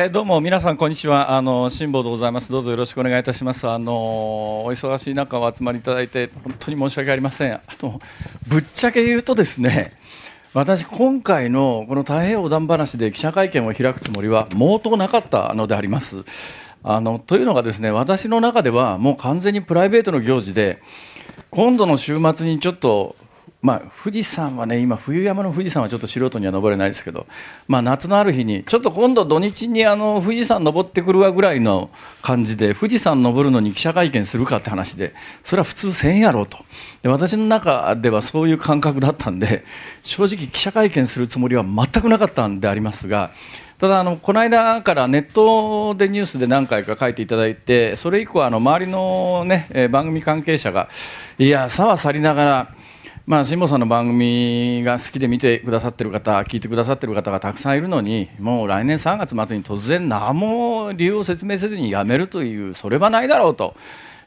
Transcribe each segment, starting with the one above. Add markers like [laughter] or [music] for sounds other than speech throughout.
えどうも皆さんこんにちは。あの辛坊でございます。どうぞよろしくお願いいたします。あのお忙しい中お集まりいただいて本当に申し訳ありません。あのぶっちゃけ言うとですね私今回のこの太平洋横断話で記者会見を開くつもりは毛頭なかったのであります。あのというのがですね私の中ではもう完全にプライベートの行事で今度の週末にちょっとまあ、富士山はね今冬山の富士山はちょっと素人には登れないですけど、まあ、夏のある日にちょっと今度土日にあの富士山登ってくるわぐらいの感じで富士山登るのに記者会見するかって話でそれは普通せんやろうと。で私の中ではそういう感覚だったんで正直記者会見するつもりは全くなかったんでありますがただあのこの間からネットでニュースで何回か書いていただいてそれ以降あの周りの、ね、番組関係者がいやさは去りながらまあ、辛坊さんの番組が好きで見てくださってる方聞いてくださってる方がたくさんいるのにもう来年3月末に突然何も理由を説明せずに辞めるというそれはないだろうと。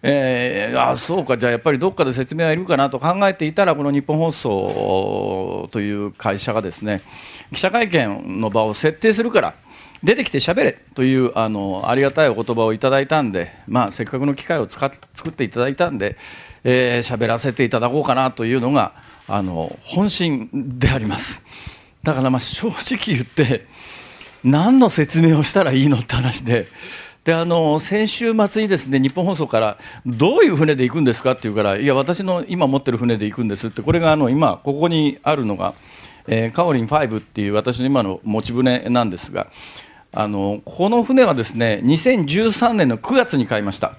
えー、あそうかじゃあやっぱりどっかで説明はいるかなと考えていたらこの日本放送という会社がですね記者会見の場を設定するから出てきて喋れというあのありがたいお言葉をいただいたんで、まあ、せっかくの機会を使っ作っていただいたんで、えー、らせていただこうかなというのがあの本心でありますだからまあ正直言って何の説明をしたらいいのって話で。であの先週末にですね日本放送からどういう船で行くんですかって言うからいや私の今持ってる船で行くんですってこれがあの今ここにあるのが、えー、カオリン5っていう私の今の持ち船なんですがあのこの船はですね2013年の9月に買いました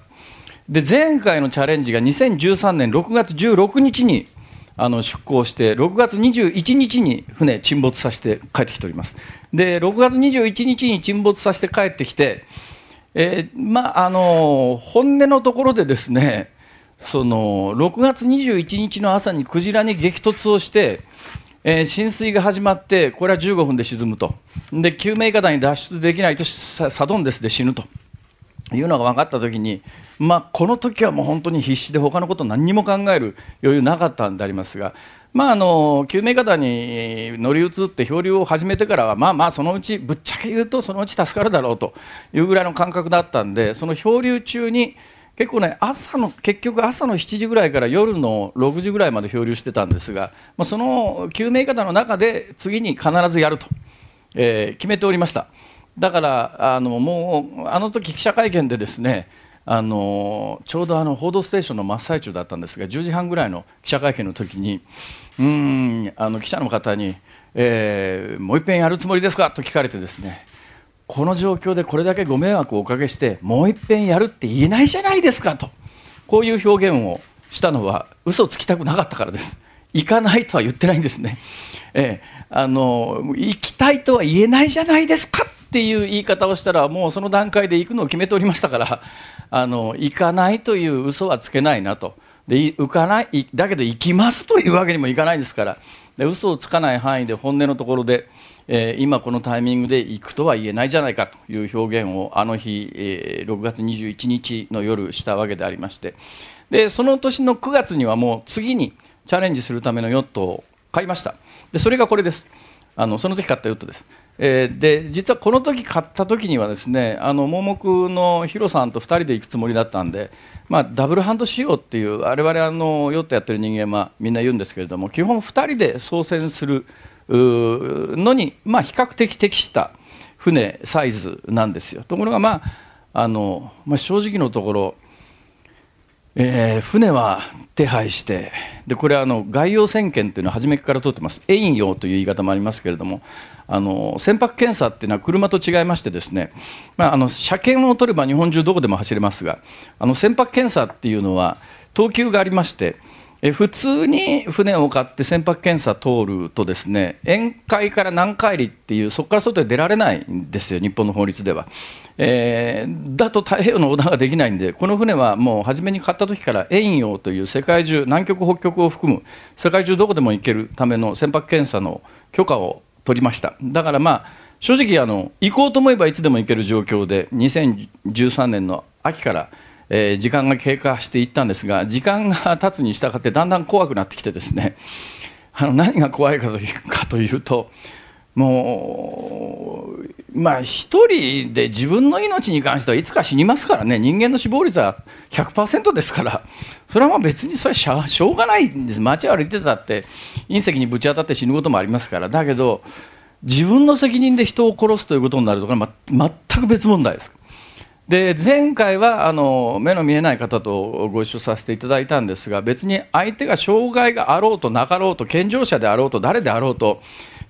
で前回のチャレンジが2013年6月16日にあの出港して6月21日に船沈没させて帰ってきております。で6月21日に沈没させて帰ってきて、えー、まああの本音のところでですねその6月21日の朝にクジラに激突をしてえー、浸水が始まってこれは15分で沈むと。で救命いかだに脱出できないとサドンデスで死ぬと。いうのが分かった時に、まあ、この時はもう本当に必死で他のこと何にも考える余裕なかったんでありますが、まあ、あの救命いかだに乗り移って漂流を始めてからはまあまあそのうちぶっちゃけ言うとそのうち助かるだろうというぐらいの感覚だったんでその漂流中に結構ね朝の結局朝の7時ぐらいから夜の6時ぐらいまで漂流してたんですが、まあ、その救命方の中で次に必ずやると、えー、決めておりました。だからあのもうあの時記者会見でですねあのちょうどあの「報道ステーション」の真っ最中だったんですが10時半ぐらいの記者会見の時にうんあの記者の方に、えー「もういっぺんやるつもりですか?」と聞かれてですねこの状況でこれだけご迷惑をおかけしてもういっぺんやるって言えないじゃないですかとこういう表現をしたのは嘘つきたくなかったからです行かないとは言ってないんですね、ええ、あの行きたいとは言えないじゃないですかっていう言い方をしたらもうその段階で行くのを決めておりましたから [laughs] あの行かないという嘘はつけないなと。で行かないだけど行きますというわけにもいかないですから。で嘘をつかない範囲で本音のところでえ今このタイミングで行くとは言えないじゃないかという表現をあの日、え6月21日の夜したわけでありまして。でその年の9月にはもう次にチャレンジするためのヨットを買いました。でそれがこれです。あのその時買ったヨットです、えー、で実はこの時買った時にはですねあの盲目のヒロさんと2人で行くつもりだったんで、まあ、ダブルハンド仕様っていう我々あのヨットやってる人間はみんな言うんですけれども基本2人で操船するのに、まあ、比較的適した船サイズなんですよ。ところが、まああのまあ、正直のところ、えー、船は手配してでこれはあの概要点検というのは初めから取ってます。遠洋という言い方もありますけれどもあの船舶検査っていうのは車と違いましてですね、まあ、あの車検を取れば日本中どこでも走れますがあの船舶検査っていうのは等級がありましてえ普通に船を買って船舶検査通るとですね沿海から南海里っていうそこから外へ出られないんですよ日本の法律では、えー、だと太平洋の横断ができないんでこの船はもう初めに買った時から遠洋という世界中南極北極を含む世界中どこでも行けるための船舶検査の許可を取りました。だからまあ正直あの行こうと思えばいつでも行ける状況で2013年の秋からえー、時間が経過していったんですが時間が経つに従ってだんだん怖くなってきてですねあの何が怖いかというかというともうまあ一人で自分の命に関してはいつか死にますからね。人間の死亡率は100%ですから。それはまあ別にそれししょうがないんです。街歩いてたって隕石にぶち当たって死ぬこともありますから。だけど自分の責任で人を殺すということになるとこれは、ま、全く別問題です。で前回はあの目の見えない方とご一緒させていただいたんですが別に相手が障害があろうとなかろうと健常者であろうと誰であろうと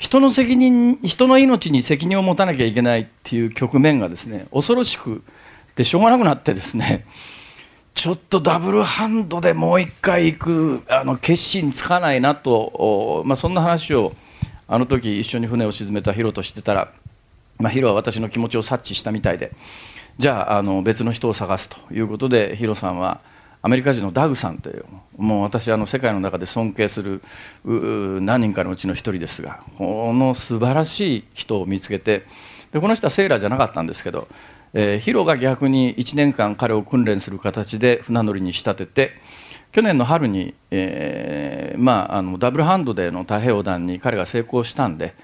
人の責任人の命に責任を持たなきゃいけないっていう局面がですね恐ろしくでしょうがなくなってですね [laughs] ちょっとダブルハンドでもう一回行くあの決心つかないなと、まあ、そんな話をあの時一緒に船を沈めたヒロとしてたら、まあ、ヒロは私の気持ちを察知したみたいでじゃああの別の人を探すということでヒロさんはアメリカ人のダグさんというもう私あの世界の中で尊敬する何人かのうちの一人ですがこの素晴らしい人を見つけてでこの人はセーラーじゃなかったんですけど、えー、ヒロが逆に1年間彼を訓練する形で船乗りに仕立てて去年の春に、えーまあ、あのダブルハンドでの太平洋弾に彼が成功したんで。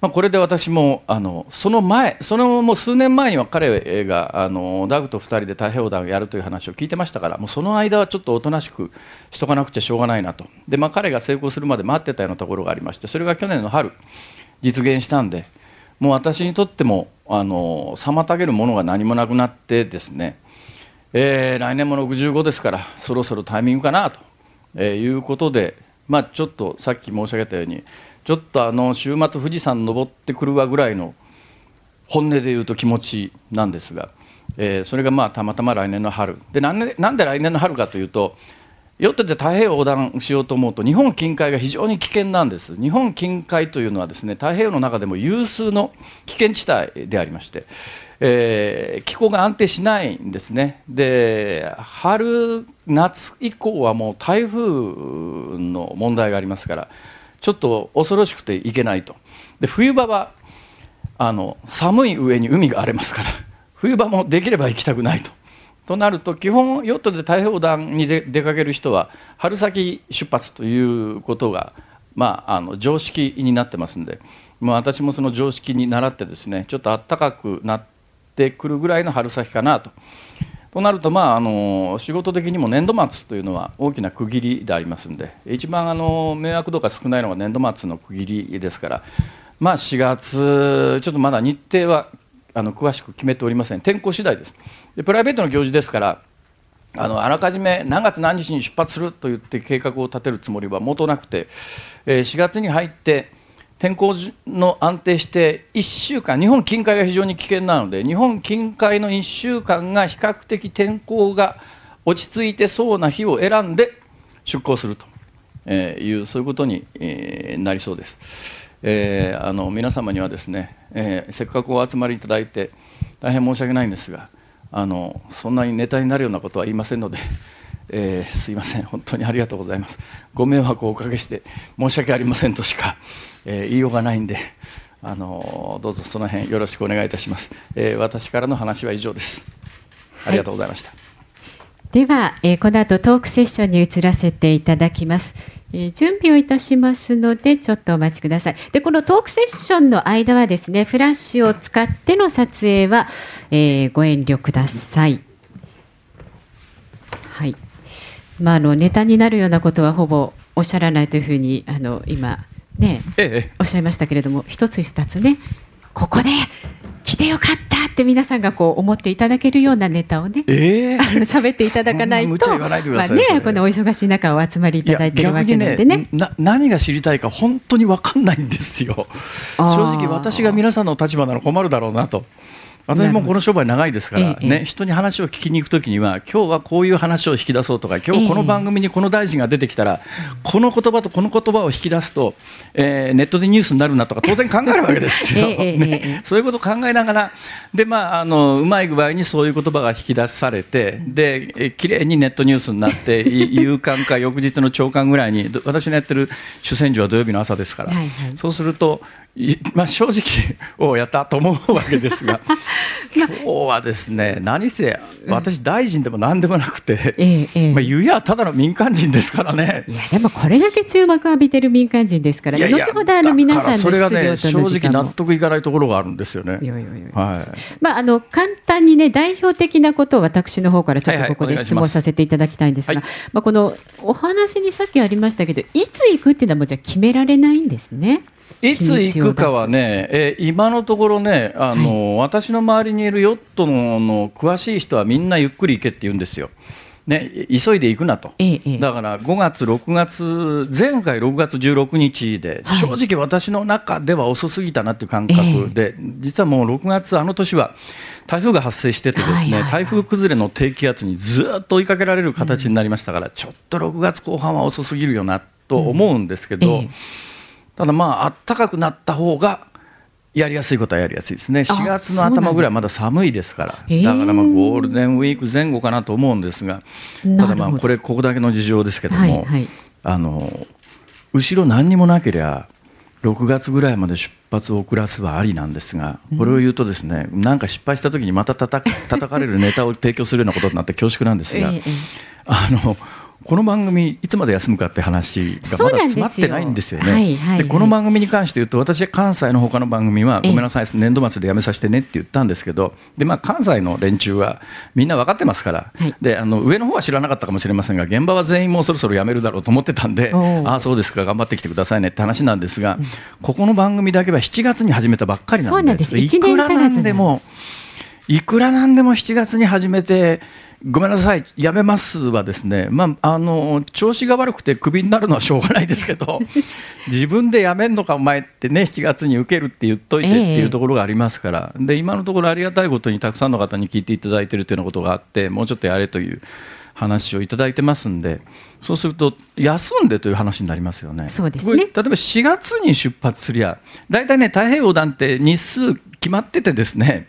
まあ、これで私もあのその前そのもう数年前には彼があのダグと2人で太平洋弾をやるという話を聞いてましたからもうその間はちょっとおとなしくしとかなくちゃしょうがないなと。で、まあ、彼が成功するまで待ってたようなところがありましてそれが去年の春実現したんでもう私にとってもあの妨げるものが何もなくなってですね、えー、来年も65ですからそろそろタイミングかなと、えいうことで、まあ、ちょっとさっき申し上げたようにちょっとあの週末富士山登ってくるわぐらいの本音で言うと気持ちなんですが、えー、それがまあたまたま来年の春。でなんでなんで来年の春かというとヨットで太平洋横断しようと思うと日本近海が非常に危険なんです。日本近海というのはですね太平洋の中でも有数の危険地帯でありまして、えー、気候が安定しないんですね。で春夏以降はもう台風の問題がありますからちょっと恐ろしくていけないとで冬場はあの寒い上に海が荒れますから [laughs] 冬場もできれば行きたくないと。となると基本ヨットで太平洋弾に出かける人は春先出発ということが、まあ、あの常識になってますんで、まあ、私もその常識に倣ってですねちょっと暖かくなってくるぐらいの春先かなと。となると、まあ、あの仕事的にも年度末というのは大きな区切りでありますので一番あの迷惑度が少ないのが年度末の区切りですから、まあ、4月ちょっとまだ日程はあの詳しく決めておりません。天候次第です。でプライベートの行事ですからあのあらかじめ何月何日に出発すると言って計画を立てるつもりはもとなくて、え4月に入って天候の安定して1週間日本近海が非常に危険なので日本近海の1週間が比較的天候が落ち着いてそうな日を選んで出港するというそういうことになりそうです。えー、あの皆様にはですね、え、せっかくお集まりいただいて大変申し訳ないんですがあのそんなにネタになるようなことは言いませんので。[laughs] え、すいません本当にありがとうございますご迷惑をおかけして申し訳ありませんとしか、えー、言いようがないんで [laughs] あのどうぞその辺よろしくお願いいたします、えー、私からの話は以上ですありがとうございました、はい、では、えー、この後トークセッションに移らせていただきますえー、準備をいたしますのでちょっとお待ちください。でこのトークセッションの間はですねフラッシュを使っての撮影は、えー、ご遠慮ください。はい。まあ、あのネタになるようなことはほぼおっしゃらないというふうにあの今ね、ええ、おっしゃいましたけれども一つ二つねここで来てよかったって皆さんがこう思っていただけるようなネタをね、えー、あの喋っていただかないとまあねこのお忙しい中お集まりいただいてるわけなんでね。ねな何が知りたいか本当に分かんないんですよ。正直私が皆さんの立場なら困るだろうなと。私もこの商売長いですからね、人に話を聞きに行くときには今日はこういう話を引き出そうとか今日この番組にこの大臣が出てきたらこの言葉とこの言葉を引き出すと、えー、ネットでニュースになるなとか当然考えるわけですよ、ね、そういうことを考えながらで、まあ、あのうまい具合にそういう言葉が引き出されてで綺麗にネットニュースになって [laughs] 夕刊か翌日の朝刊ぐらいに私のやってる主戦場は土曜日の朝ですから、そうするとまあ、正直をやったと思うわけですが。[laughs] 今日はですね何せ私大臣でも何でもなくて、ええまあ、ゆやただの民間人ですからね。いやでもこれだけ注目を浴びてる民間人ですから、後ほどあの皆さんのそれがね正直納得いかないところがあるんですよね。まああの簡単にね代表的なことを私の方からちょっとここで質問させていただきたいんですが、はい。はい、まあこのお話にさっきありましたけどいつ行くっていうのはもうじゃ決められないんですね。いつ行くかはね、えー、今のところねあの、はい、私の周りにいるヨットのの詳しい人はみんなゆっくり行けって言うんですよ。ね、急いで行くなと、ええ、だから5月、6月、前回6月16日で、はい、正直私の中では遅すぎたなっていう感覚で、え、実はもう6月、あの年は台風が発生してて、ですね、台風崩れの低気圧にずっと追いかけられる形になりましたから、うん、ちょっと6月後半は遅すぎるよなと思うんですけど。うんただまあ暖かくなった方がやりやすいことはやりやすいですね。4月の頭ぐらいまだ寒いですから。だからまあゴールデンウィーク前後かなと思うんですがただまあこれここだけの事情ですけども、はいはい、あの後ろ何にもなけりゃ6月ぐらいまで出発を遅らすはありなんですがこれを言うとですねなんか失敗した時にまたたた叩かれるネタを提供するようなことになって恐縮なんですが [laughs] あのこの番組いつまで休むかって話がまだ詰まってないんですよね。はいはい、でこの番組に関して言うと私は関西の他の番組はごめんなさい年度末でやめさせてねって言ったんですけどで、まあ、関西の連中はみんな分かってますから、はい、であの上の方は知らなかったかもしれませんが現場は全員もうそろそろ辞めるだろうと思ってたんでああそうですか頑張ってきてくださいねって話なんですが、うん、ここの番組だけは7月に始めたばっかりなんでいくらなんでもいくらなんでも7月に始めてごめんなさい、やめますはですね、まあ、あの調子が悪くてクビになるのはしょうがないですけど、[laughs] 自分でやめんのか、お前ってね、7月に受けるって言っといてっていうところがありますから、で今のところありがたいことにたくさんの方に聞いていただいているというようなことがあって、もうちょっとやれという話をいただいてますんで、そうすると、休んでという話になりますよね。そうですね。例えば4月に出発すりゃ、大体ね、太平洋横断って日数決まっててですね、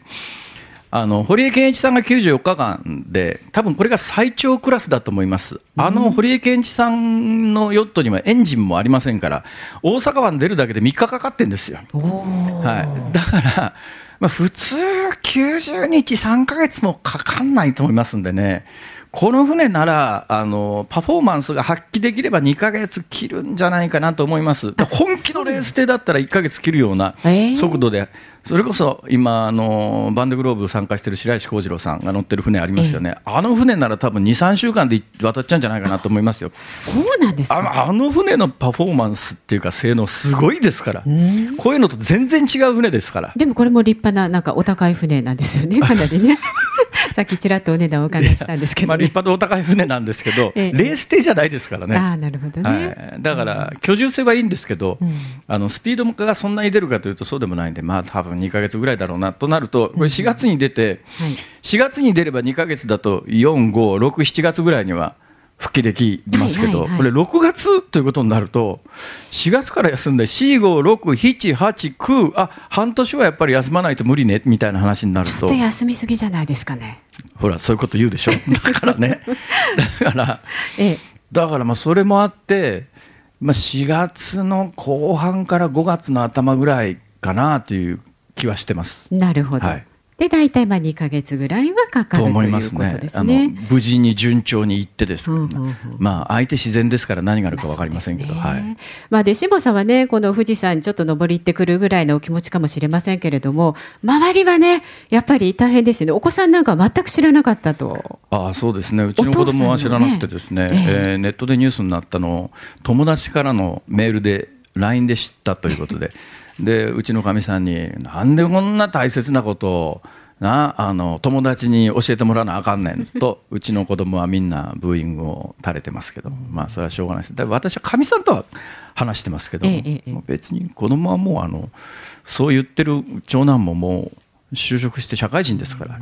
あの堀江謙一さんが94日間で多分これが最長クラスだと思います、あの堀江謙一さんのヨットにはエンジンもありませんから大阪湾出るだけで3日かかってるんですよ、はい、だから、まあ、普通90日3か月もかかんないと思いますんでね。この船ならあのパフォーマンスが発揮できれば2か月切るんじゃないかなと思います、本気のレース艇だったら1か月切るような速度で、それこそ今あの、バンデグローブ参加している白石幸次郎さんが乗ってる船ありますよね、あの船なら多分2、3週間で渡っちゃうんじゃないかなと思いますよ。そうなんですああの船のパフォーマンスっていうか、性能、すごいですから、こういうのと全然違う船ですから。でもこれも立派な、なんかお高い船なんですよね、かなりね。[laughs] [laughs] さっきちらっとお値段お伺いしたんですけど、ね、まあ、立派でお高い船なんですけど、ええ、レース艇じゃないですからね。あなるほどね、はい、だから居住性はいいんですけど、うん、あのスピードがそんなに出るかというとそうでもないんで、まあ多分2か月ぐらいだろうなとなると、これ4月に出て、うんはい、4月に出れば2か月だと4、5、6、7月ぐらいには。復帰できますけど、これ6月ということになると4月から休んで45678あ半年はやっぱり休まないと無理ねみたいな話になると。ちょっと休みすぎじゃないですかね。ほらそういうこと言うでしょ。[laughs] だからね。だから、ええ、だからまあそれもあって、まあ、4月の後半から5月の頭ぐらいかなという気はしてます。なるほど、はいで大体まあ2か月ぐらいはかかると思いますね。すねあの無事に順調にいってですね、うんうんうん、まあ相手自然ですから何があるか分かりませんけど、まあ、ね、はい。まあで辛坊さんはねこの富士山ちょっと登り行ってくるぐらいのお気持ちかもしれませんけれども周りはねやっぱり大変ですよね。お子さんなんか全く知らなかったと。ああそうですね。うちの子供は知らなくてですね、ね。えー、えー、ネットでニュースになったのを友達からのメールで LINE で知ったということで。でうちのかみさんに「なんでこんな大切なことをなあの友達に教えてもらわなあかんねん」と [laughs] うちの子供はみんなブーイングを垂れてますけど、まあそれはしょうがないです。私はかみさんとは話してますけど、別に子供はもうあのそう言ってる長男ももう就職して社会人ですから。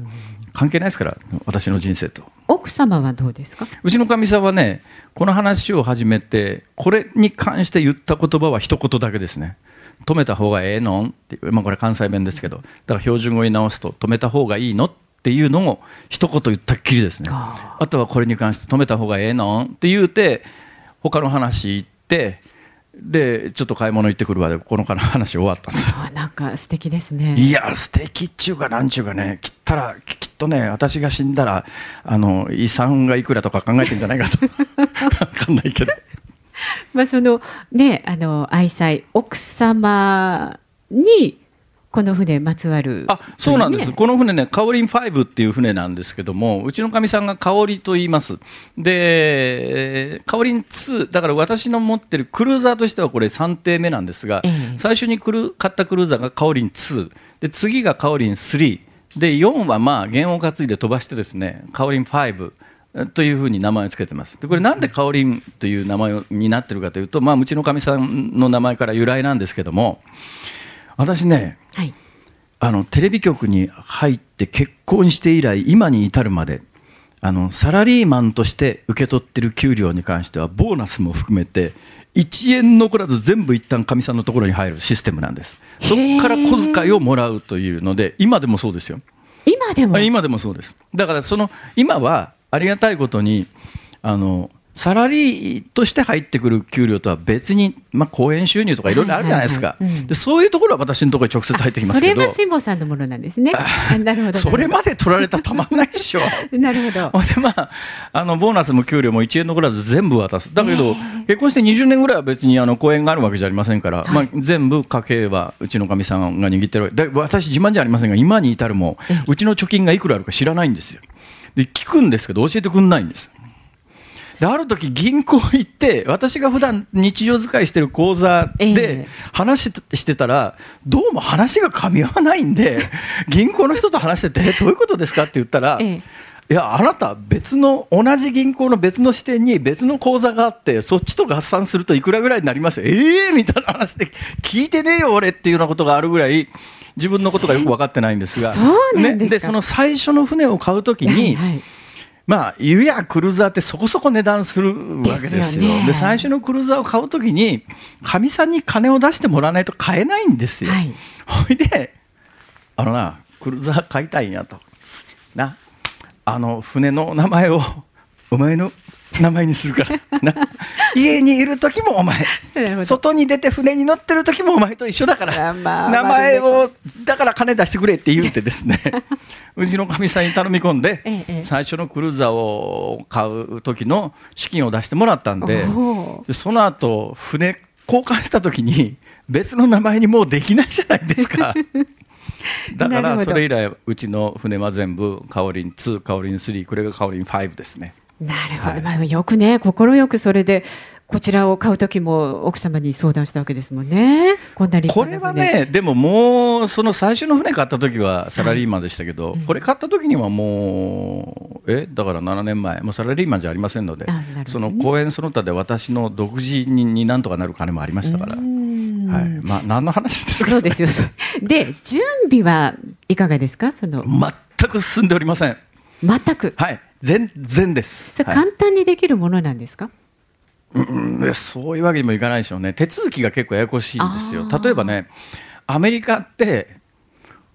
関係ないですから私の人生と。奥様はどうですか？うちのかみさんはねこの話を始めてこれに関して言った言葉は一言だけですね止めた方がええのっていう、まあ、これ関西弁ですけどだから標準語に直すと止めた方がいいのっていうのを一言言ったっきりですね。あとはこれに関して止めた方がええのって言うて他の話言ってでちょっと買い物行ってくるわでこの話終わったんです。[laughs] あなんか素敵ですね。いや素敵っちゅうかなんちゅうかねきったらきっとね私が死んだらあの遺産がいくらとか考えてんじゃないかと。[laughs] 分かんないけど [laughs] まあそのねあの愛妻奥様にこの船まつわる、あそうなんです、この船ね、カオリン5っていう船なんですけども、うちのかみさんが香りと言います、で、カオリン2、だから私の持ってるクルーザーとしてはこれ3艇目なんですが、ええ、最初にクル買ったクルーザーがカオリン2、で次がカオリン3、で4はまあ弦を担いで飛ばしてですね、カオリン5。というふうに名前を付けてます。でこれなんでカオリンという名前になってるかというと、まあ、うちのかみさんの名前から由来なんですけども、私ね、はい、あのテレビ局に入って結婚して以来今に至るまであのサラリーマンとして受け取ってる給料に関してはボーナスも含めて1円残らず全部一旦かみさんのところに入るシステムなんです。そこから小遣いをもらうというので今でもそうですよ。今でも？今でもそうです。だからその今はありがたいことにあのサラリーとして入ってくる給料とは別に、まあ、公演収入とかいろいろあるじゃないですか、でそういうところは私のところに直接入ってきます。けどそれは辛坊さんのものなんですね。なるほど。それまで取られたらたまんないでしょ。[laughs] なるほど。[laughs] で、まあ、あのボーナスも給料も1円残らず全部渡す。だけど、結婚して20年ぐらいは別にあの公演があるわけじゃありませんから、はい、まあ、全部家計はうちのかみさんが握ってるで私自慢じゃありませんが今に至るもうちの貯金がいくらあるか知らないんですよで聞くんですけど教えてくんないんです。である時銀行行って私が普段日常使いしてる口座で話してたらどうも話が噛み合わないんで [laughs] 銀行の人と話しててどういうことですか？って言ったら。いやあなた別の同じ銀行の別の支店に別の口座があってそっちと合算するといくらぐらいになります？よええー、みたいな話で聞いてねえよ俺っていうようなことがあるぐらい自分のことがよく分かってないんですがね、でその最初の船を買うときに、はいはいまあ、湯やクルーザーってそこそこ値段するわけですよ。で、ね、最初のクルーザーを買うときに、かみさんに金を出してもらわないと買えないんですよ。はい、ほいで、あのな、クルーザー買いたいんやと。な、あの船の名前をお前の名前にするから。な家にいる時もお前。外に出て船に乗ってる時もお前と一緒だから、まあ、名前をだから金出してくれって言うてですね。[laughs] うちのかみさんに頼み込んで、ええ、最初のクルーザーを買う時の資金を出してもらったんでその後船交換した時に別の名前にもうできないじゃないですか。[laughs] だからそれ以来うちの船は全部カオリン2カオリン3これがカオリン5ですね。なるほど、はい、まあ、よくね快くそれでこちらを買う時も奥様に相談したわけですもんね。こんなこれはねでももうその最初の船買った時はサラリーマンでしたけど、はいうん、これ買った時にはもうえだから7年前もうサラリーマンじゃありませんので、ね、その公演その他で私の独自になんとかなる金もありましたから。はい、まあ何の話ですか？そうですよ。で準備はいかがですか？その全く進んでおりません。全く。はい。全然です。それ簡単にできるものなんですか、はい、うん、そういうわけにもいかないでしょうね手続きが結構ややこしいんですよ例えばねアメリカって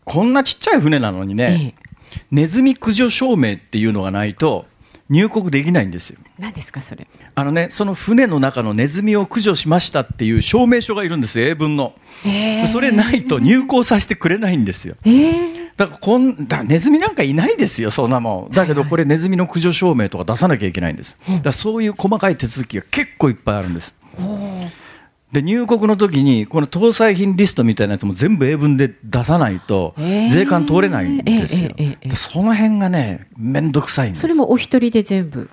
こんなちっちゃい船なのにね、ええ、ネズミ駆除証明っていうのがないと入国できないんですよ。何ですかそれ？あのねその船の中のネズミを駆除しましたっていう証明書がいるんです英文の。えー、それないと入港させてくれないんですよ。えーだからこんだネズミなんかいないですよ、そんなもん。だけどこれ、ネズミの駆除証明とか出さなきゃいけないんです。だそういう細かい手続きが結構いっぱいあるんです。で入国の時にこの搭載品リストみたいなやつも全部英文で出さないと税関通れないんですよ。その辺がね面倒くさいんです。それもお一人で全部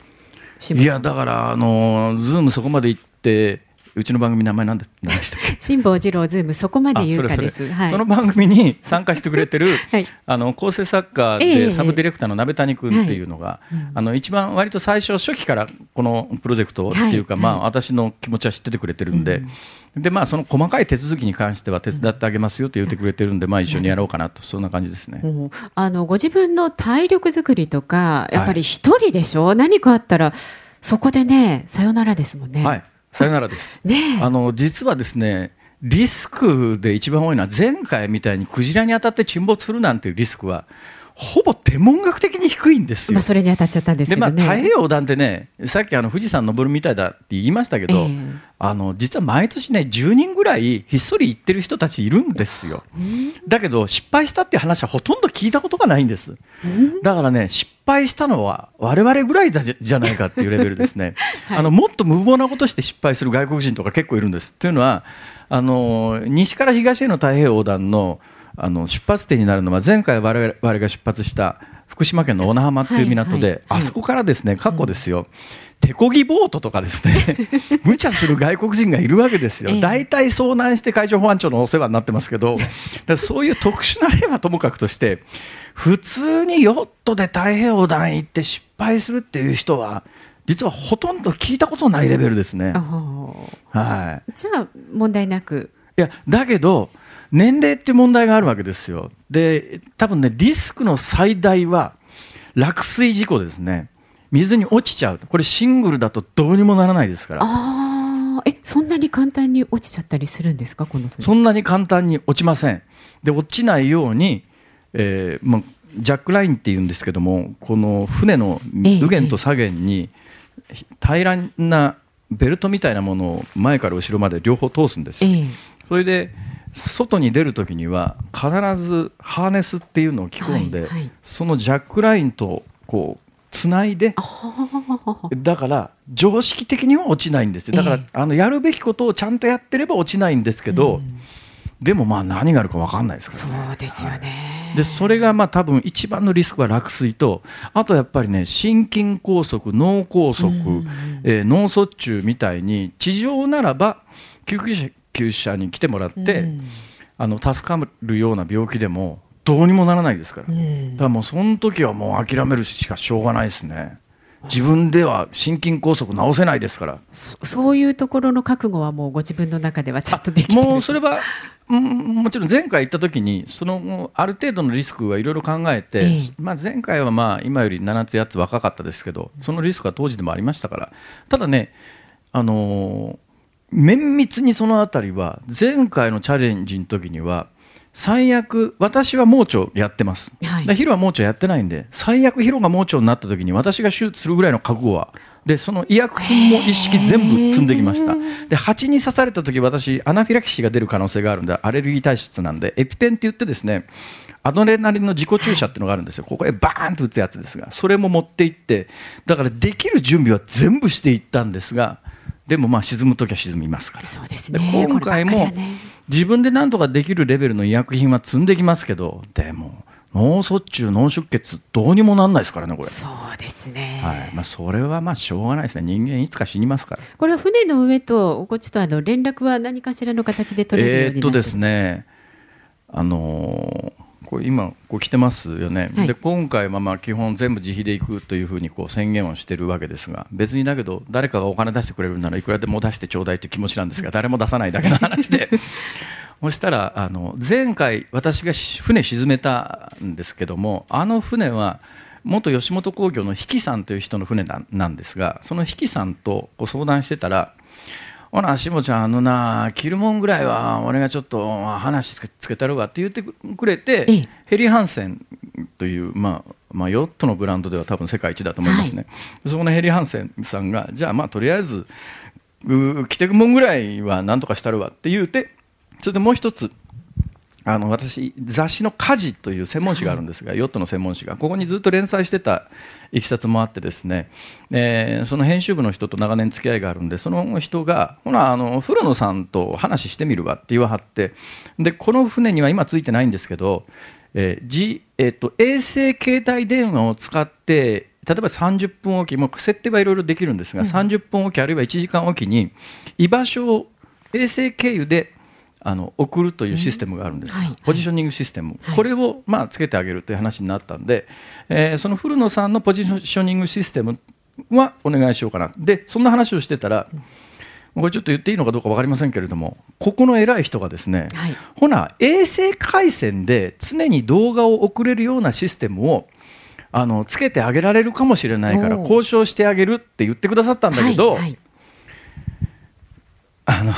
いやだからあのズームそこまで行ってうちの番組名前なんで何でしたっけ？[laughs] 辛坊治郎ズームそこまで言うかです、はい、その番組に参加してくれてる、[laughs] はい、あの構成作家でサブディレクターの鍋谷君っていうのが、えーあの一番割と最初初期からこのプロジェクトっていうか、まあ私の気持ちは知っててくれてるんで、でまあその細かい手続きに関しては手伝ってあげますよと言ってくれてるんで、まあ一緒にやろうかなと。そんな感じですね。あのご自分の体力作りとかやっぱり一人でしょ、はい、何かあったらそこでねさよならですもんね。はいさよならです。ね、あの実はですねリスクで一番多いのは前回みたいにクジラに当たって沈没するなんていうリスクはほぼ天文学的に低いんですよ。まあ、それに当たっちゃったんですけど、ね、でまあ、太平洋横断ってねさっきあの富士山登るみたいだって言いましたけど、えー、あの実は毎年ね10人ぐらいひっそり行ってる人たちいるんですよ。だけど失敗したっていう話はほとんど聞いたことがないんです。だからね失敗したのは我々ぐらいだじゃないかっていうレベルですね。[laughs] はい、あのもっと無謀なことして失敗する外国人とか結構いるんです。というのはあの西から東への太平洋横断のあの出発点になるのは前回我々が出発した福島県の小名浜っていう港で、あそこからですね過去ですよ、手漕ぎボートとかですね [laughs] 無茶する外国人がいるわけですよ、大体遭難して海上保安庁のお世話になってますけど [laughs] だそういう特殊な例はともかくとして普通にヨットで太平洋横断行って失敗するっていう人は実はほとんど聞いたことないレベルですね。はい、じゃあ問題なく。いやだけど年齢って問題があるわけですよ。で多分ねリスクの最大は落水事故ですね。水に落ちちゃう。これシングルだとどうにもならないですから。あえそんなに簡単に落ちちゃったりするんですかこのそんなに簡単に落ちません。で落ちないように、えーまあ、ジャックラインっていうんですけどもこの船の右舷と左舷に平らなベルトみたいなものを前から後ろまで両方通すんです、それで外に出る時には必ずハーネスっていうのを着込んで、はいはい、そのジャックラインとこうつないでだから常識的には落ちないんですよ。だから、えー、あのやるべきことをちゃんとやってれば落ちないんですけど、うん、でもまあ何があるか分かんないですからね。そうですよね、はい、でそれがまあ多分一番のリスクは落水とあとやっぱりね心筋梗塞脳梗塞、うん、えー、脳卒中みたいに地上ならば救急車救車に来てもらって、うん、あの助かるような病気でもどうにもならないですから、うん、だからもうその時はもう諦めるしかしょうがないですね。自分では心筋梗塞治せないですから。そういうところの覚悟はもうご自分の中ではちゃんとできてもうそれはもちろん前回行った時にそのある程度のリスクはいろいろ考えて、ええ、まあ、前回はまあ今より7つ8つ若かったですけどそのリスクは当時でもありましたから。ただねあのー綿密にその辺りは前回のチャレンジの時には最悪私は盲腸やってます、はい、ヒロは盲腸やってないんで最悪ヒロが盲腸になった時に私が手術するぐらいの覚悟は。でその医薬品も一式全部積んできました。で蜂に刺された時私アナフィラキシーが出る可能性があるんでアレルギー体質なんでエピペンって言ってですねアドレナリンの自己注射っていうのがあるんですよ。ここへバーンと打つやつですがそれも持って行ってだからできる準備は全部していったんですがでもまあ沈む時は沈みますから。そうですね。今回も自分で何とかできるレベルの医薬品は積んできますけどでも脳卒中脳出血どうにもなんないですからねこれ。そうですね、はい。まあ、それはまあしょうがないですね。人間いつか死にますから。これは船の上とこっちとあの連絡は何かしらの形で取れるようになってえー、っとですね。あのーこれ今こう来てますよね、はい、で今回はまあ基本全部自費で行くというふうにこう宣言をしてるわけですが別にだけど誰かがお金出してくれるならいくらでも出してちょうだいという気持ちなんですが誰も出さないだけの話で。[laughs] そしたらあの前回私が船沈めたんですけどもあの船は元吉本興業の比企さんという人の船なんですがその比企さんと相談してたらほな、しもちゃん、あのな、着るもんぐらいは、俺がちょっと話つけたるわって言ってくれて、ヘリハンセンという、まあ、まあ、ヨットのブランドでは多分世界一だと思いますね。はい、そこのヘリハンセンさんが、じゃあ、まあ、とりあえず、着てくもんぐらいはなんとかしたるわって言うて、それでもう一つ、あの私雑誌の「家事」という専門誌があるんですが、ヨットの専門誌がここにずっと連載してたいきさつもあってですね、えー、その編集部の人と長年付き合いがあるんでその人が「ほらあの古野さんと話してみるわ」って言わはってでこの船には今ついてないんですけど、えーじえーと、衛星携帯電話を使って例えば30分おきも設定はいろいろできるんですが、うん、30分おきあるいは1時間おきに居場所を衛星経由であの送るというシステムがあるんです、はい、ポジショニングシステム、はい、これをまあつけてあげるという話になったんで、えー、その古野さんのポジショニングシステムはお願いしようかな。でそんな話をしてたらこれちょっと言っていいのかどうか分かりませんけれどもここの偉い人がですね、はい、ほな衛星回線で常に動画を送れるようなシステムをあのつけてあげられるかもしれないから交渉してあげるって言ってくださったんだけど、あの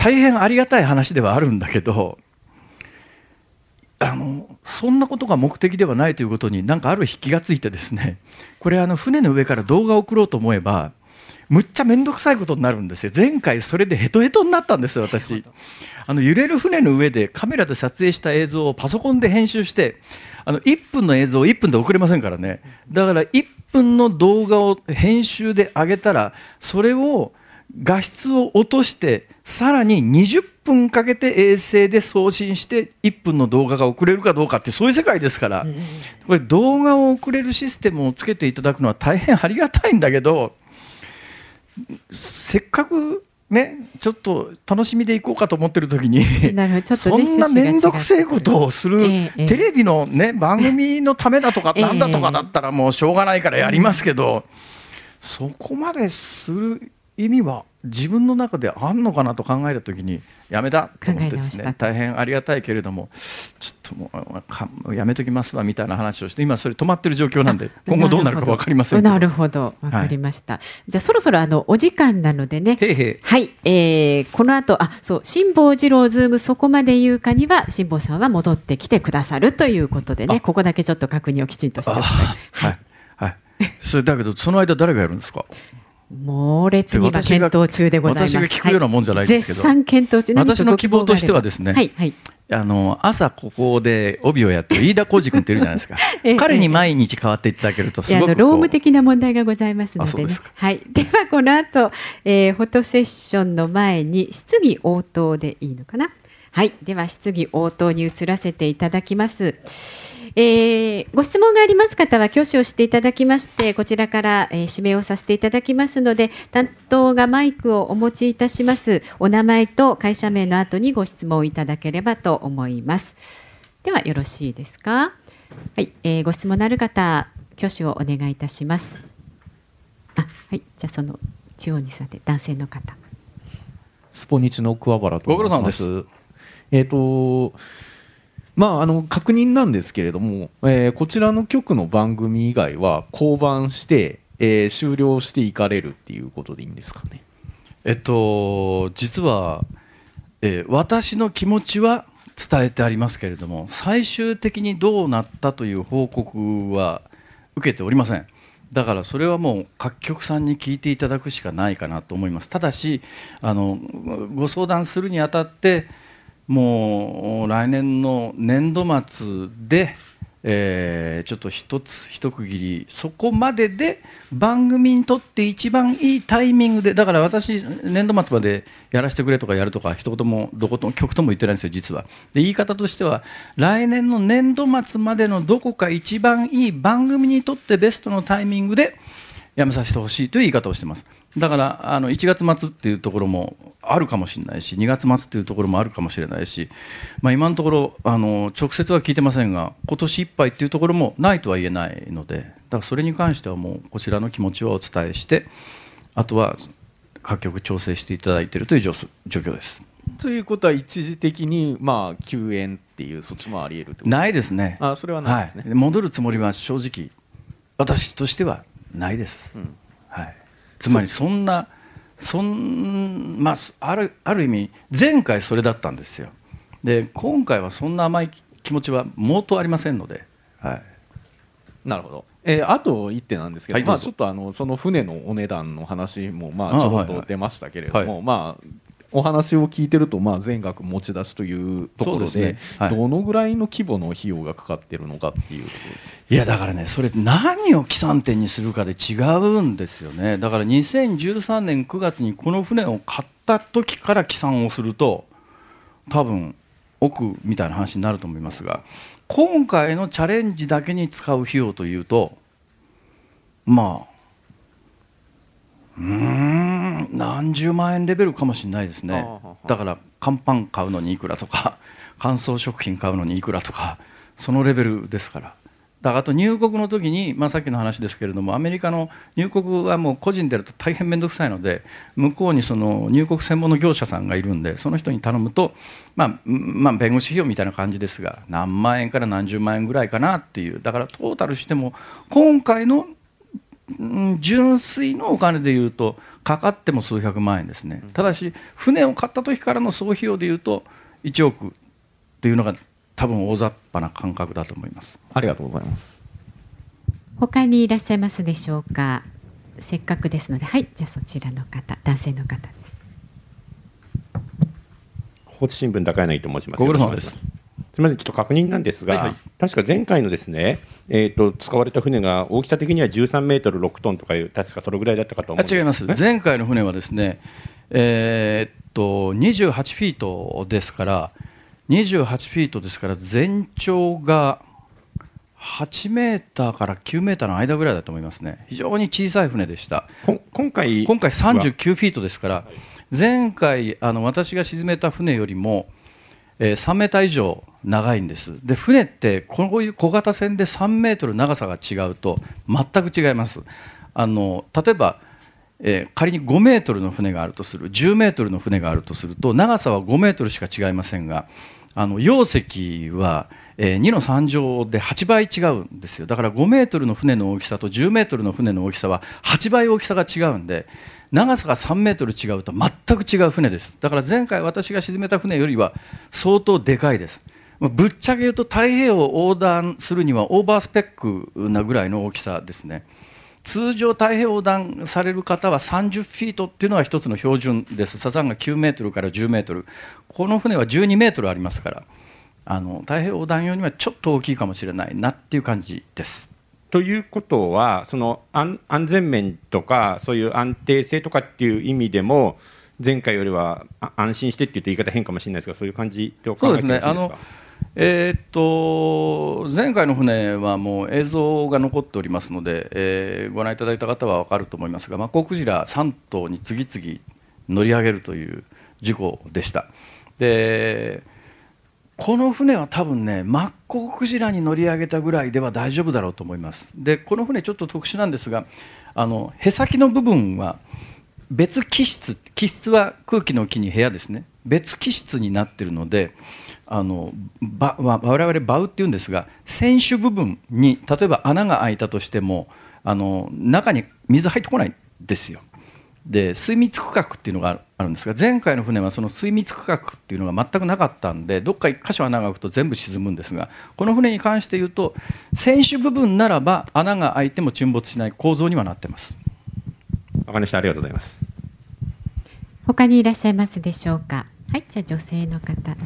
大変ありがたい話ではあるんだけどあのそんなことが目的ではないということになんかある日気がついてですねこれあの船の上から動画を送ろうと思えばむっちゃ面倒くさいことになるんですよ。前回それでヘトヘトになったんですよ私。あの揺れる船の上でカメラで撮影した映像をパソコンで編集してあの1分の映像を1分で送れませんからね。だから1分の動画を編集で上げたらそれを画質を落としてさらに20分かけて衛星で送信して1分の動画が送れるかどうかってそういう世界ですから。これ動画を送れるシステムをつけていただくのは大変ありがたいんだけどせっかくね、ちょっと楽しみでいこうかと思ってる時に、ね、そんな面倒くせえことをする、ええ、テレビの、ね、番組のためだとか、[laughs] なんだとかだったらもうしょうがないからやりますけど、そこまでする意味は自分の中であんのかなと考えた時にやめたと思ってですね。大変ありがたいけれどもちょっともうやめときますわみたいな話をして今それ止まってる状況なんで今後どうなるか分かりませんなるほど。分かりました、はい、じゃあそろそろあのお時間なのでね。はい、えー、この後あそう辛坊治郎ズームそこまで言うかには辛坊さんは戻ってきてくださるということでね。ここだけちょっと確認をきちんとしておきたい。はい、はい、それだけどその間誰がやるんですか？猛烈に今検討中でございます。私が聞くようなもんじゃないですけど、はい、絶賛検討中。私の希望としてはですね、はいはい、あの朝ここで帯をやってる飯田浩司君っているじゃないですか。[laughs] ええ、彼に毎日変わっていただけるとすごく労務的な問題がございますので、ね、はい。ではこの後、えー、フォトセッションの前に質疑応答でいいのかな。はい。では質疑応答に移らせていただきます。えー、ご質問があります方は挙手をしていただきましてこちらから、えー、指名をさせていただきますので担当がマイクをお持ちいたしますお名前と会社名の後にご質問いただければと思います。ではよろしいですか？はい、えー、ご質問のある方挙手をお願いいたします。あはいじゃあその中央にさて男性の方。スポニチの桑原と申します。えっ、ー、とまあ、あの確認なんですけれども、えー、こちらの局の番組以外は降板して、えー、終了していかれるっていうことでいいんですかね。えっと実は、えー、私の気持ちは伝えてありますけれども最終的にどうなったという報告は受けておりません。だからそれはもう各局さんに聞いていただくしかないかなと思います。ただしあのご相談するにあたってもう来年の年度末で、えー、ちょっと一つ一区切りそこまでで番組にとって一番いいタイミングでだから私年度末までやらせてくれとかやるとか一言もどことも曲とも言ってないんですよ実は。で言い方としては来年の年度末までのどこか一番いい番組にとってベストのタイミングでやめさせてほしいという言い方をしてます。だからあの1月末っていうところもあるかもしれないし2月末っていうところもあるかもしれないし、まあ、今のところあの直接は聞いてませんが今年いっぱいっていうところもないとは言えないのでだからそれに関してはもうこちらの気持ちはお伝えしてあとは各局調整していただいているという状況です。ということは一時的にまあ休園っていうそっちもあり得るないですね。あそれはないですね、はい、戻るつもりは正直私としてはないです。うん、はい。つまりそんなそんまああるある意味前回それだったんですよ。で今回はそんな甘い気持ちは毛頭ありませんので、はい、なるほど、えー、あと一点なんですけど、はい、まあ、ちょっとあのその船のお値段の話もまあちょっと出ましたけれども、はいはい、まあお話を聞いてると、まあ、全額持ち出しというところで、ね。はい、どのぐらいの規模の費用がかかっているのかっていうところです。いやだからね、それ、何を起算点にするかで違うんですよね、だから2013年9月にこの船を買った時から起算をすると、多分億みたいな話になると思いますが、今回のチャレンジだけに使う費用というと、まあ、うん何十万円レベルかもしれないですね。だから乾パン買うのにいくらとか [laughs] 乾燥食品買うのにいくらとかそのレベルですから。だからあと入国の時に、まあ、さっきの話ですけれどもアメリカの入国はもう個人でやると大変面倒くさいので向こうにその入国専門の業者さんがいるんでその人に頼むと、まあまあ、弁護士費用みたいな感じですが何万円から何十万円ぐらいかなっていう。だからトータルしても今回の純粋のお金でいうとかかっても数百万円ですね、ただし船を買った時からの総費用でいうと1億というのが多分大雑把な感覚だと思います。ありがとうございます。他にいらっしゃいますでしょうか？せっかくですのではいじゃあそちらの方男性の方。です放置新聞高柳と申します。ご苦労様です。すみません、ちょっと確認なんですが、はいはい、確か前回のですね、えーと、使われた船が大きさ的には13メートル6トンとかいう、確かそれぐらいだったかと思うんです違います、前回の船はですね、えー、っと28フィートですから、28フィートですから、全長が8メーターから9メーターの間ぐらいだと思いますね、非常に小さい船でした。今回今回39フィートですから、前回あの私が沈めた船よりも、えー、3メーター以上長いんです。で船ってこういう小型船で3メートル長さが違うと全く違います。あの例えば、えー、仮に5メートルの船があるとする10メートルの船があるとすると長さは5メートルしか違いませんがあの容積は、えー、2の3乗で8倍違うんですよ。だから5メートルの船の大きさと10メートルの船の大きさは8倍大きさが違うんで長さが3メートル違うと全く違う船です。だから前回私が沈めた船よりは相当でかいです。ぶっちゃけ言うと太平洋を横断するにはオーバースペックなぐらいの大きさですね。通常太平洋横断される方は30フィートっていうのが一つの標準です。サザンが9メートルから10メートル。この船は12メートルありますからあの太平洋横断用にはちょっと大きいかもしれないなっていう感じです。ということは、その安全面とか、そういう安定性とかっていう意味でも、前回よりは安心してって言って言い方変かもしれないですが、そういう感じでそうですねあのえ、っと前回の船はもう映像が残っておりますので、えー、ご覧いただいた方は分かると思いますがマッコウクジラ3頭に次々乗り上げるという事故でした。でこの船は多分ねマッコウクジラに乗り上げたぐらいでは大丈夫だろうと思います。でこの船ちょっと特殊なんですがあのへさきの部分は別気質気質は空気の木に部屋ですね。別気質になってるのであのば我々バウっていうんですが船首部分に例えば穴が開いたとしてもあの中に水入ってこないんですよ。で水密区画っていうのがあるんですが前回の船はその水密区画っていうのが全くなかったんでどっか1箇所穴が開くと全部沈むんですがこの船に関して言うと船首部分ならば穴が開いても沈没しない構造にはなってます。わかりました。ありがとうございます。他にいらっしゃいますでしょうか？はいじゃあ女性の方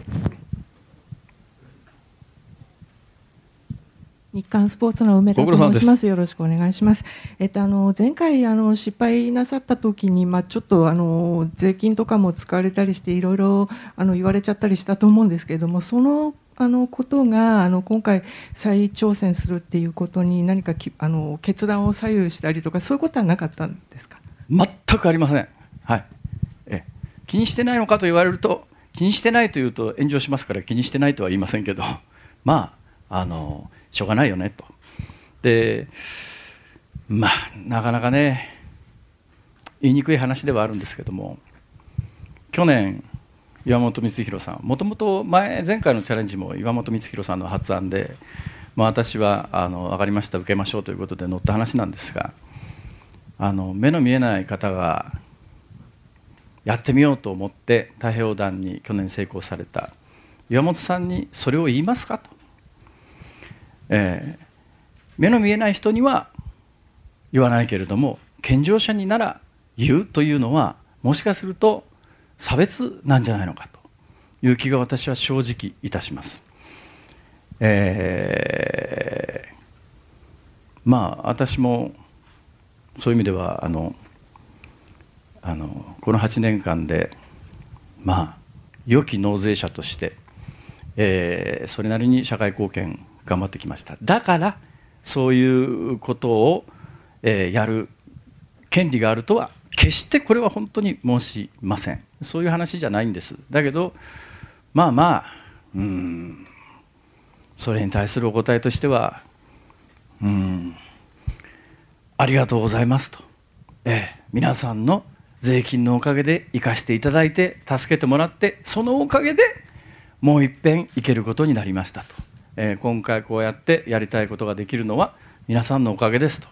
日刊スポーツの梅田と申します。よろしくお願いします。えっとあの前回あの失敗なさった時にまあちょっとあの税金とかも使われたりしていろいろあの言われちゃったりしたと思うんですけれども、そのあのことがあの今回再挑戦するっていうことに何かきあの決断を左右したりとかそういうことはなかったんですか？全くありません。はい。え気にしてないのかと言われると気にしてないというと炎上しますから気にしてないとは言いませんけど、まああの。しょうがないよねと。でまあなかなかね言いにくい話ではあるんですけども去年岩本光弘さんもともと前前回のチャレンジも岩本光弘さんの発案で、まあ、私はあの分かりました受けましょうということで乗った話なんですがあの目の見えない方がやってみようと思って太平洋横断に去年成功された岩本さんにそれを言いますかとえー、目の見えない人には言わないけれども健常者になら言うというのはもしかすると差別なんじゃないのかという気が私は正直いたします。えー、まあ私もそういう意味ではあのあのこの8年間でまあ良き納税者として、えー、それなりに社会貢献頑張ってきました。だからそういうことを、えー、やる権利があるとは決してこれは本当に申しません。そういう話じゃないんです。だけどまあまあうんそれに対するお答えとしてはうんありがとうございますと、えー、皆さんの税金のおかげで生かしていただいて助けてもらってそのおかげでもういっぺん行けることになりましたと。えー、今回こうやってやりたいことができるのは皆さんのおかげですと。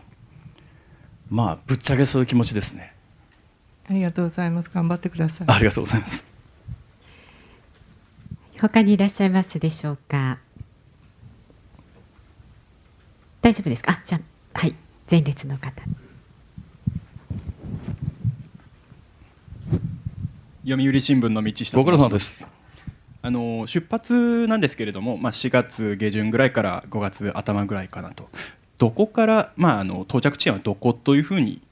まあぶっちゃけそういう気持ちですね。ありがとうございます。頑張ってください。ありがとうございます。他にいらっしゃいますでしょうか？大丈夫ですか？じゃはい。前列の方。読売新聞の道下ご苦労様です。あの出発なんですけれども、まあ、4月下旬ぐらいから5月頭ぐらいかなとどこから、まあ、あの到着地点はどこというふうに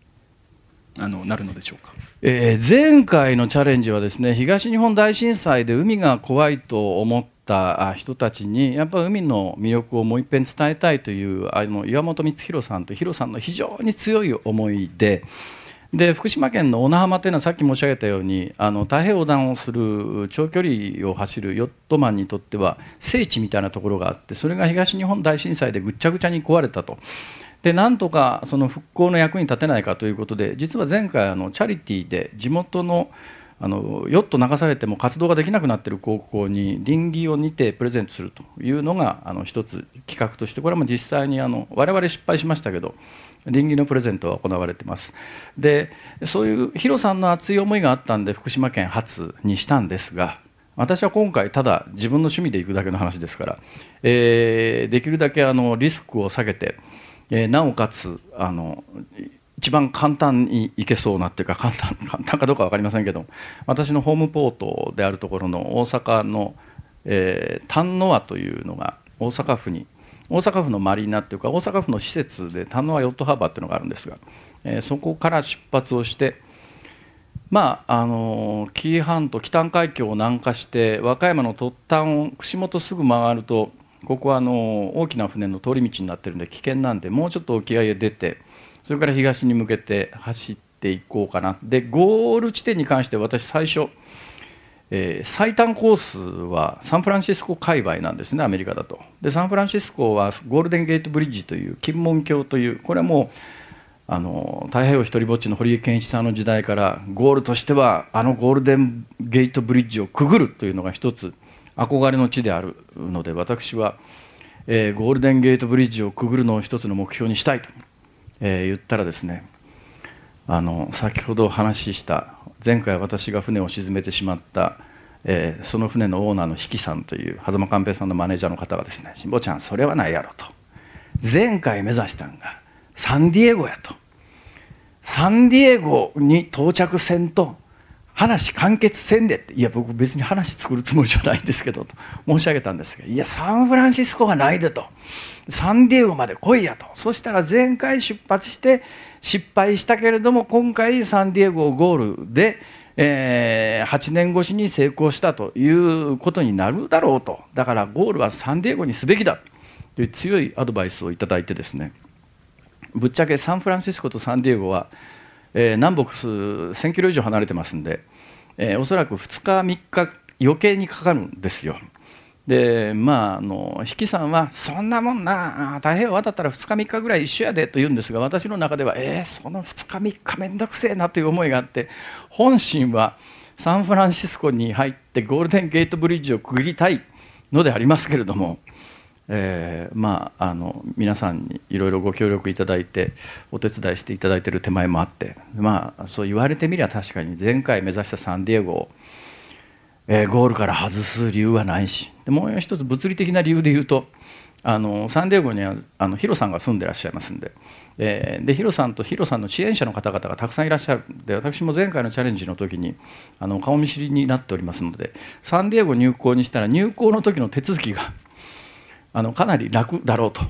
あのなるのでしょうか？えー、前回のチャレンジはですね東日本大震災で海が怖いと思った人たちにやっぱ海の魅力をもう一遍伝えたいというあの岩本光弘さんと弘さんの非常に強い思いで。で福島県の小名浜というのはさっき申し上げたようにあの太平洋横断をする長距離を走るヨットマンにとっては聖地みたいなところがあってそれが東日本大震災でぐっちゃぐちゃに壊れたと。でなんとかその復興の役に立てないかということで実は前回あのチャリティーで地元のあのヨット流されても活動ができなくなっている高校に臨機を似てプレゼントするというのがあの一つ企画としてこれも実際にあの我々失敗しましたけど臨機のプレゼントは行われてます。でそういうヒロさんの熱い思いがあったんで福島県初にしたんですが私は今回ただ自分の趣味で行くだけの話ですから、えー、できるだけあのリスクを下げてえー、なおかつあの一番簡単に行けそうなっていうか簡単簡単かどうか分かりませんけど私のホームポートであるところの大阪の、えー、丹野湾というのが大阪府に大阪府のマリーナっていうか大阪府の施設で丹野湾ヨットハーバーっていうのがあるんですが、えー、そこから出発をしてまああの紀伊半島北海峡を南下して和歌山の突端を串本すぐ曲がるとここはあの大きな船の通り道になってるんで危険なんでもうちょっと沖合へ出てそれから東に向けて走っていこうかな。でゴール地点に関して私最初、えー、最短コースはサンフランシスコ界隈なんですねアメリカだと。でサンフランシスコはゴールデンゲートブリッジという金門橋というこれはもうあの太平洋一りぼっちの堀江謙一さんの時代からゴールとしてはあのゴールデンゲートブリッジをくぐるというのが一つ憧れの地であるので私は、えー、ゴールデンゲートブリッジをくぐるのを一つの目標にしたいと、えー、言ったらですねあの先ほど話した前回私が船を沈めてしまった、えー、その船のオーナーの比企さんという狭間寛平さんのマネージャーの方がですね「辛坊ちゃんそれはないやろ」と。前回目指したんがサンディエゴやと。サンディエゴに到着せんと話完結せんでって。いや僕別に話作るつもりじゃないんですけどと申し上げたんですがいやサンフランシスコがないでと。サンディエゴまで来いやと。そしたら前回出発して失敗したけれども今回サンディエゴゴールで、えー、8年越しに成功したということになるだろうと。だからゴールはサンディエゴにすべきだ。という強いアドバイスをいただいてですね。ぶっちゃけサンフランシスコとサンディエゴはえー、南北数1000キロ以上離れてますんで、えー、おそらく2日3日余計にかかるんですよ。でまああの比企さんは「そんなもんな太平洋渡ったら2日3日ぐらい一緒やで」と言うんですが私の中では「えー、その2日3日面倒くせえな」という思いがあって本心はサンフランシスコに入ってゴールデンゲートブリッジをくぐりたいのでありますけれどもえー、まああの皆さんにいろいろご協力いただいてお手伝いしていただいている手前もあってまあそう言われてみりゃ確かに前回目指したサンディエゴを、えー、ゴールから外す理由はないしでもう一つ物理的な理由で言うとあのサンディエゴにはあのヒロさんが住んでらっしゃいますんで。えー、でヒロさんとヒロさんの支援者の方々がたくさんいらっしゃるんで私も前回のチャレンジの時にあの顔見知りになっておりますのでサンディエゴ入港にしたら入港の時の手続きが [laughs] あのかなり楽だろうとい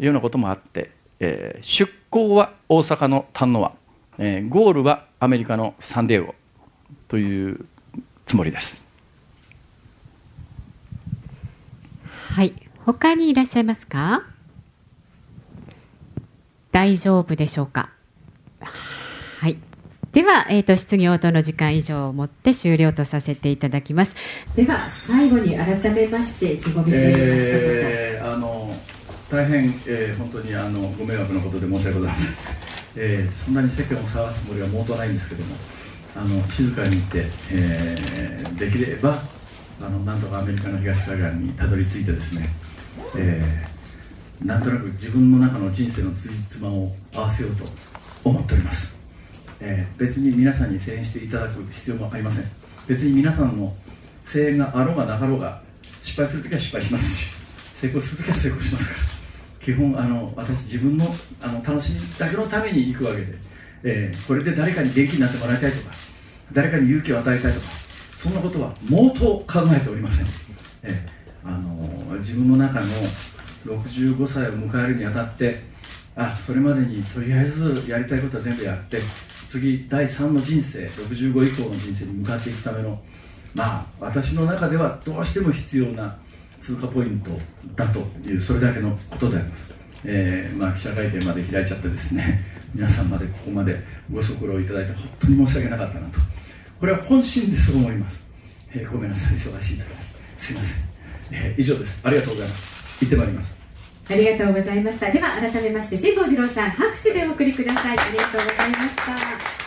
うようなこともあって、えー、出港は大阪の丹野湾、えー、ゴールはアメリカのサンディエゴというつもりです。はい、他にいらっしゃいますか？大丈夫でしょうか？はい。では、えーと、質疑応答の時間以上をもって終了とさせていただきますでは最後に改めまして意気込みといえー、あの大変、えー、本当にあのご迷惑なことで申し訳ございません、えー、そんなに世間を騒がすつもりは毛頭ないんですけどもあの静かにいて、えー、できればあのなんとかアメリカの東海岸にたどり着いてですね、えー、なんとなく自分の中の人生のつじつまを合わせようと思っております。えー、別に皆さんに声援していただく必要もありません。別に皆さんの声援があろうがなかろうが失敗するときは失敗しますし成功するときは成功しますから。基本あの私自分のあの楽しみだけのために行くわけで、えー、これで誰かに元気になってもらいたいとか誰かに勇気を与えたいとかそんなことは毛頭考えておりません、えー、あの自分の中の65歳を迎えるにあたってあそれまでにとりあえずやりたいことは全部やって次第3の人生65以降の人生に向かっていくためのまあ私の中ではどうしても必要な通過ポイントだというそれだけのことであります、えー、まあ、記者会見まで開いちゃってですね皆さんまでここまでご足労いただいて本当に申し訳なかったなと。これは本心でそう思います、えー、ごめんなさい忙しい時すいません、えー、以上です。ありがとうございます。行ってまいります。ありがとうございました。では改めまして辛坊治郎さん拍手でお送りください。ありがとうございました。